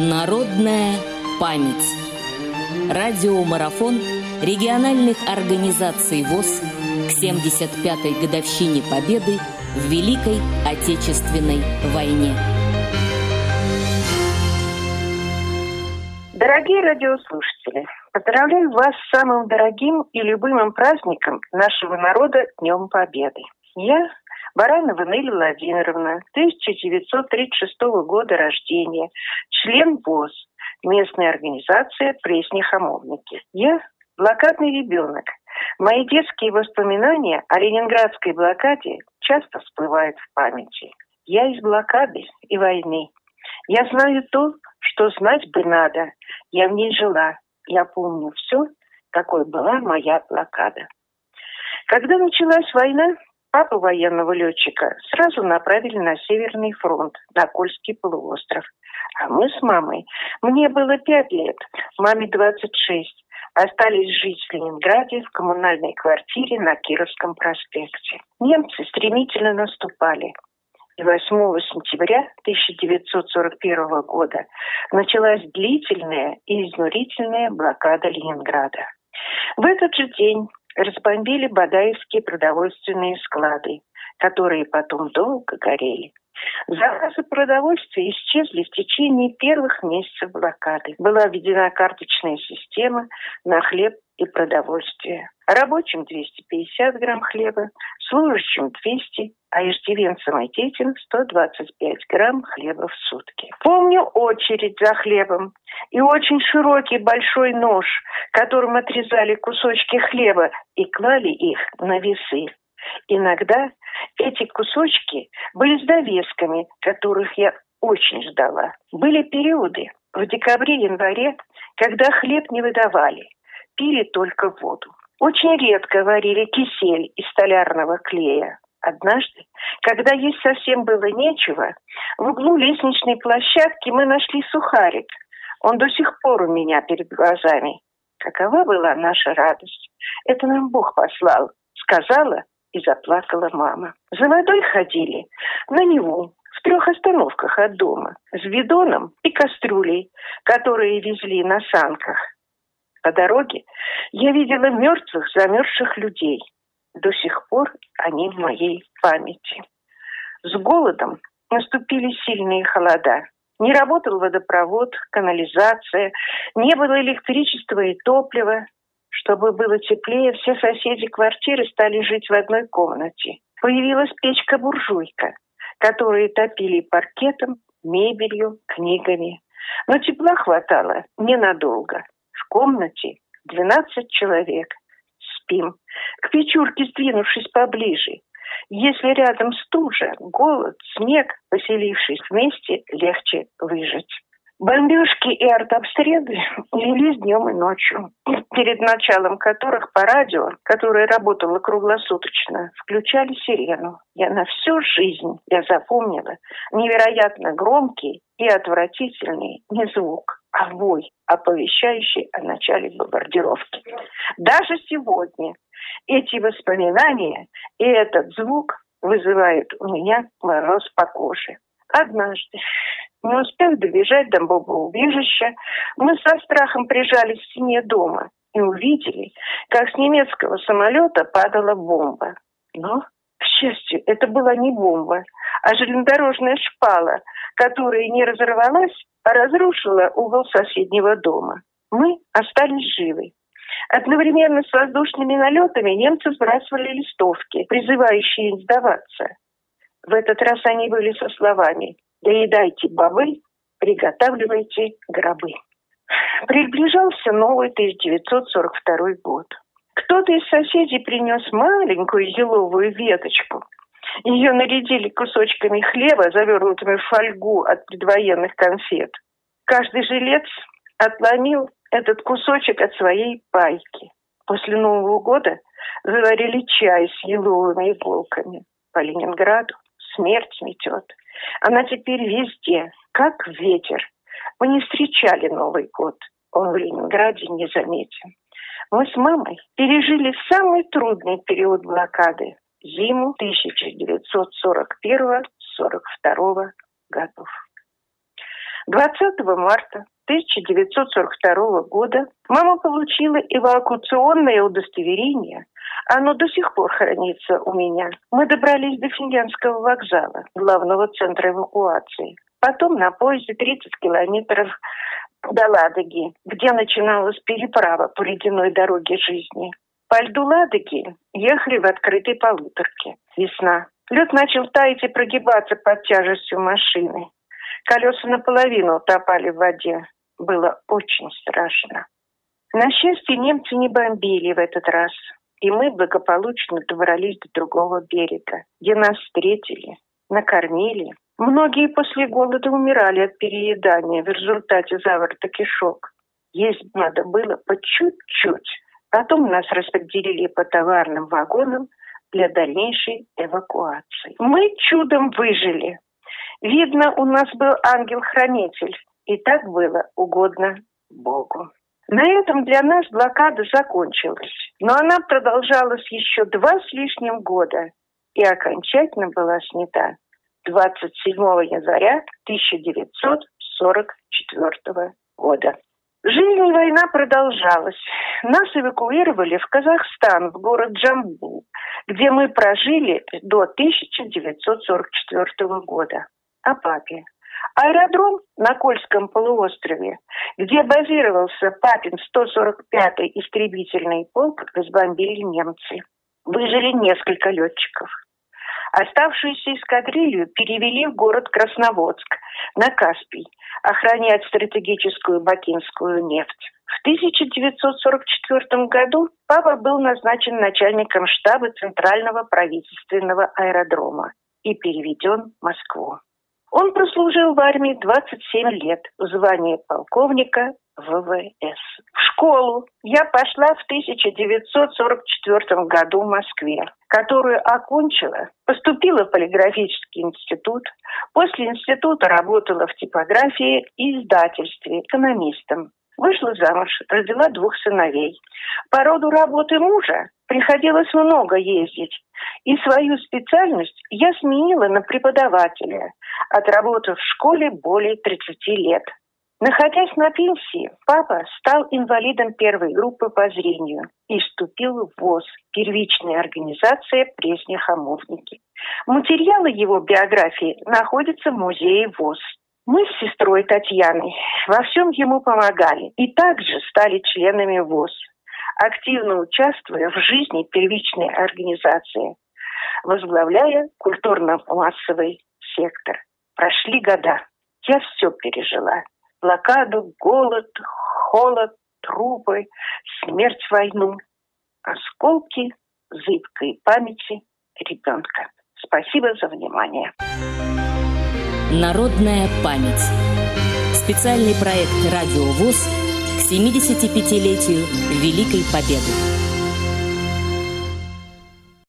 Народная память. Радиомарафон региональных организаций ВОЗ к 75-й годовщине Победы в Великой Отечественной войне. Дорогие радиослушатели, поздравляю вас с самым дорогим и любимым праздником нашего народа Днем Победы. Я, Баранова Нелли Владимировна, 1936 года рождения, член ВОЗ, местная организация «Пресни-хамовники». Я блокадный ребенок. Мои детские воспоминания о ленинградской блокаде часто всплывают в памяти. Я из блокады и войны. Я знаю то, что знать бы надо. Я в ней жила. Я помню все, какой была моя блокада. Когда началась война, папу военного летчика сразу направили на Северный фронт, на Кольский полуостров. А мы с мамой, мне было пять лет, маме 26, остались жить в Ленинграде в коммунальной квартире на Кировском проспекте. Немцы стремительно наступали. 8 сентября 1941 года началась длительная и изнурительная блокада Ленинграда. В этот же день разбомбили Бадаевские продовольственные склады, которые потом долго горели. Заказы продовольствия исчезли в течение первых месяцев блокады. Была введена карточная система на хлеб и продовольствие. Рабочим 250 грамм хлеба, служащим 200, а иждивенцам и детям 125 грамм хлеба в сутки. Помню очередь за хлебом и очень широкий большой нож, которым отрезали кусочки хлеба и клали их на весы. Иногда эти кусочки были с довесками, которых я очень ждала. Были периоды в декабре-январе, когда хлеб не выдавали, пили только воду. Очень редко варили кисель из столярного клея. Однажды, когда есть совсем было нечего, в углу лестничной площадки мы нашли сухарик. Он до сих пор у меня перед глазами. Какова была наша радость? Это нам Бог послал, сказала и заплакала мама. За водой ходили на Неву, в трех остановках от дома, с бидоном и кастрюлей, которые везли на санках. По дороге я видела мертвых, замерзших людей. До сих пор они в моей памяти. С голодом наступили сильные холода. Не работал водопровод, канализация, не было электричества и топлива. Чтобы было теплее, все соседи квартиры стали жить в одной комнате. Появилась печка-буржуйка, которую топили паркетом, мебелью, книгами. Но тепла хватало ненадолго. Комнате 12 человек. Спим. К печурке сдвинувшись поближе. Если рядом стужа, голод, снег, поселившись вместе, легче выжить. Бомбежки и артобстрелы велись днем и ночью, перед началом которых по радио, которое работало круглосуточно, включали сирену. Я на всю жизнь я запомнила невероятно громкий и отвратительный не звук, а вой, оповещающий о начале бомбардировки. Даже сегодня эти воспоминания и этот звук вызывают у меня мороз по коже. Однажды, не успев добежать до бомбоубежища, мы со страхом прижались к стене дома и увидели, как с немецкого самолета падала бомба. Но, к счастью, это была не бомба, а железнодорожная шпала, которая не разорвалась, разрушила угол соседнего дома. Мы остались живы. Одновременно с воздушными налетами немцы сбрасывали листовки, призывающие им сдаваться. В этот раз они были со словами «Доедайте бобы, приготавливайте гробы». Приближался новый 1942 год. Кто-то из соседей принес маленькую еловую веточку. Ее нарядили кусочками хлеба, завернутыми в фольгу от предвоенных конфет. Каждый жилец отломил этот кусочек от своей пайки. После Нового года заварили чай с еловыми иголками. По Ленинграду смерть метет. Она теперь везде, как ветер. Мы не встречали Новый год. Он в Ленинграде не заметен. Мы с мамой пережили самый трудный период блокады – зиму 1941-1942 годов. 20 марта 1942 года мама получила эвакуационное удостоверение. Оно до сих пор хранится у меня. Мы добрались до Финляндского вокзала, главного центра эвакуации. Потом на поезде 30 километров до Ладоги, где начиналась переправа по ледяной дороге жизни. По льду Ладоги ехали в открытой полуторке. Весна. Лед начал таять и прогибаться под тяжестью машины. Колеса наполовину утопали в воде. Было очень страшно. На счастье, немцы не бомбили в этот раз. И мы благополучно добрались до другого берега, где нас встретили, накормили. Многие после голода умирали от переедания в результате заворота кишок. Есть надо было по чуть-чуть. Потом нас распределили по товарным вагонам для дальнейшей эвакуации. Мы чудом выжили. Видно, у нас был ангел-хранитель, и так было угодно Богу. На этом для нас блокада закончилась, но она продолжалась еще два с лишним года и окончательно была снята 27 января 1944 года. Жизнь и война продолжалась. Нас эвакуировали в Казахстан, в город Джамбул, где мы прожили до 1944 года. О папе. Аэродром на Кольском полуострове, где базировался папин 145-й истребительный полк, разбомбили немцы. Выжили несколько летчиков. Оставшуюся эскадрилью перевели в город Красноводск, на Каспий, охранять стратегическую бакинскую нефть. В 1944 году папа был назначен начальником штаба Центрального правительственного аэродрома и переведен в Москву. Он прослужил в армии 27 лет в звании полковника ВВС. В школу я пошла в 1944 году в Москве, которую окончила, поступила в полиграфический институт, после института работала в типографии и издательстве экономистом. Вышла замуж, родила двух сыновей. По роду работы мужа приходилось много ездить, и свою специальность я сменила на преподавателя, отработав в школе более 30 лет. Находясь на пенсии, папа стал инвалидом первой группы по зрению и вступил в ВОЗ, первичная организация «Пресни-Хамовники». Материалы его биографии находятся в музее ВОЗ. Мы с сестрой Татьяной во всем ему помогали и также стали членами ВОЗ, активно участвуя в жизни первичной организации, возглавляя культурно-массовый сектор. Прошли года. Я все пережила блокаду, голод, холод, трупы, смерть, войну, осколки зыбкой памяти ребенка. Спасибо за внимание. Народная память. Специальный проект «Радио ВОЗ» к 75-летию Великой Победы.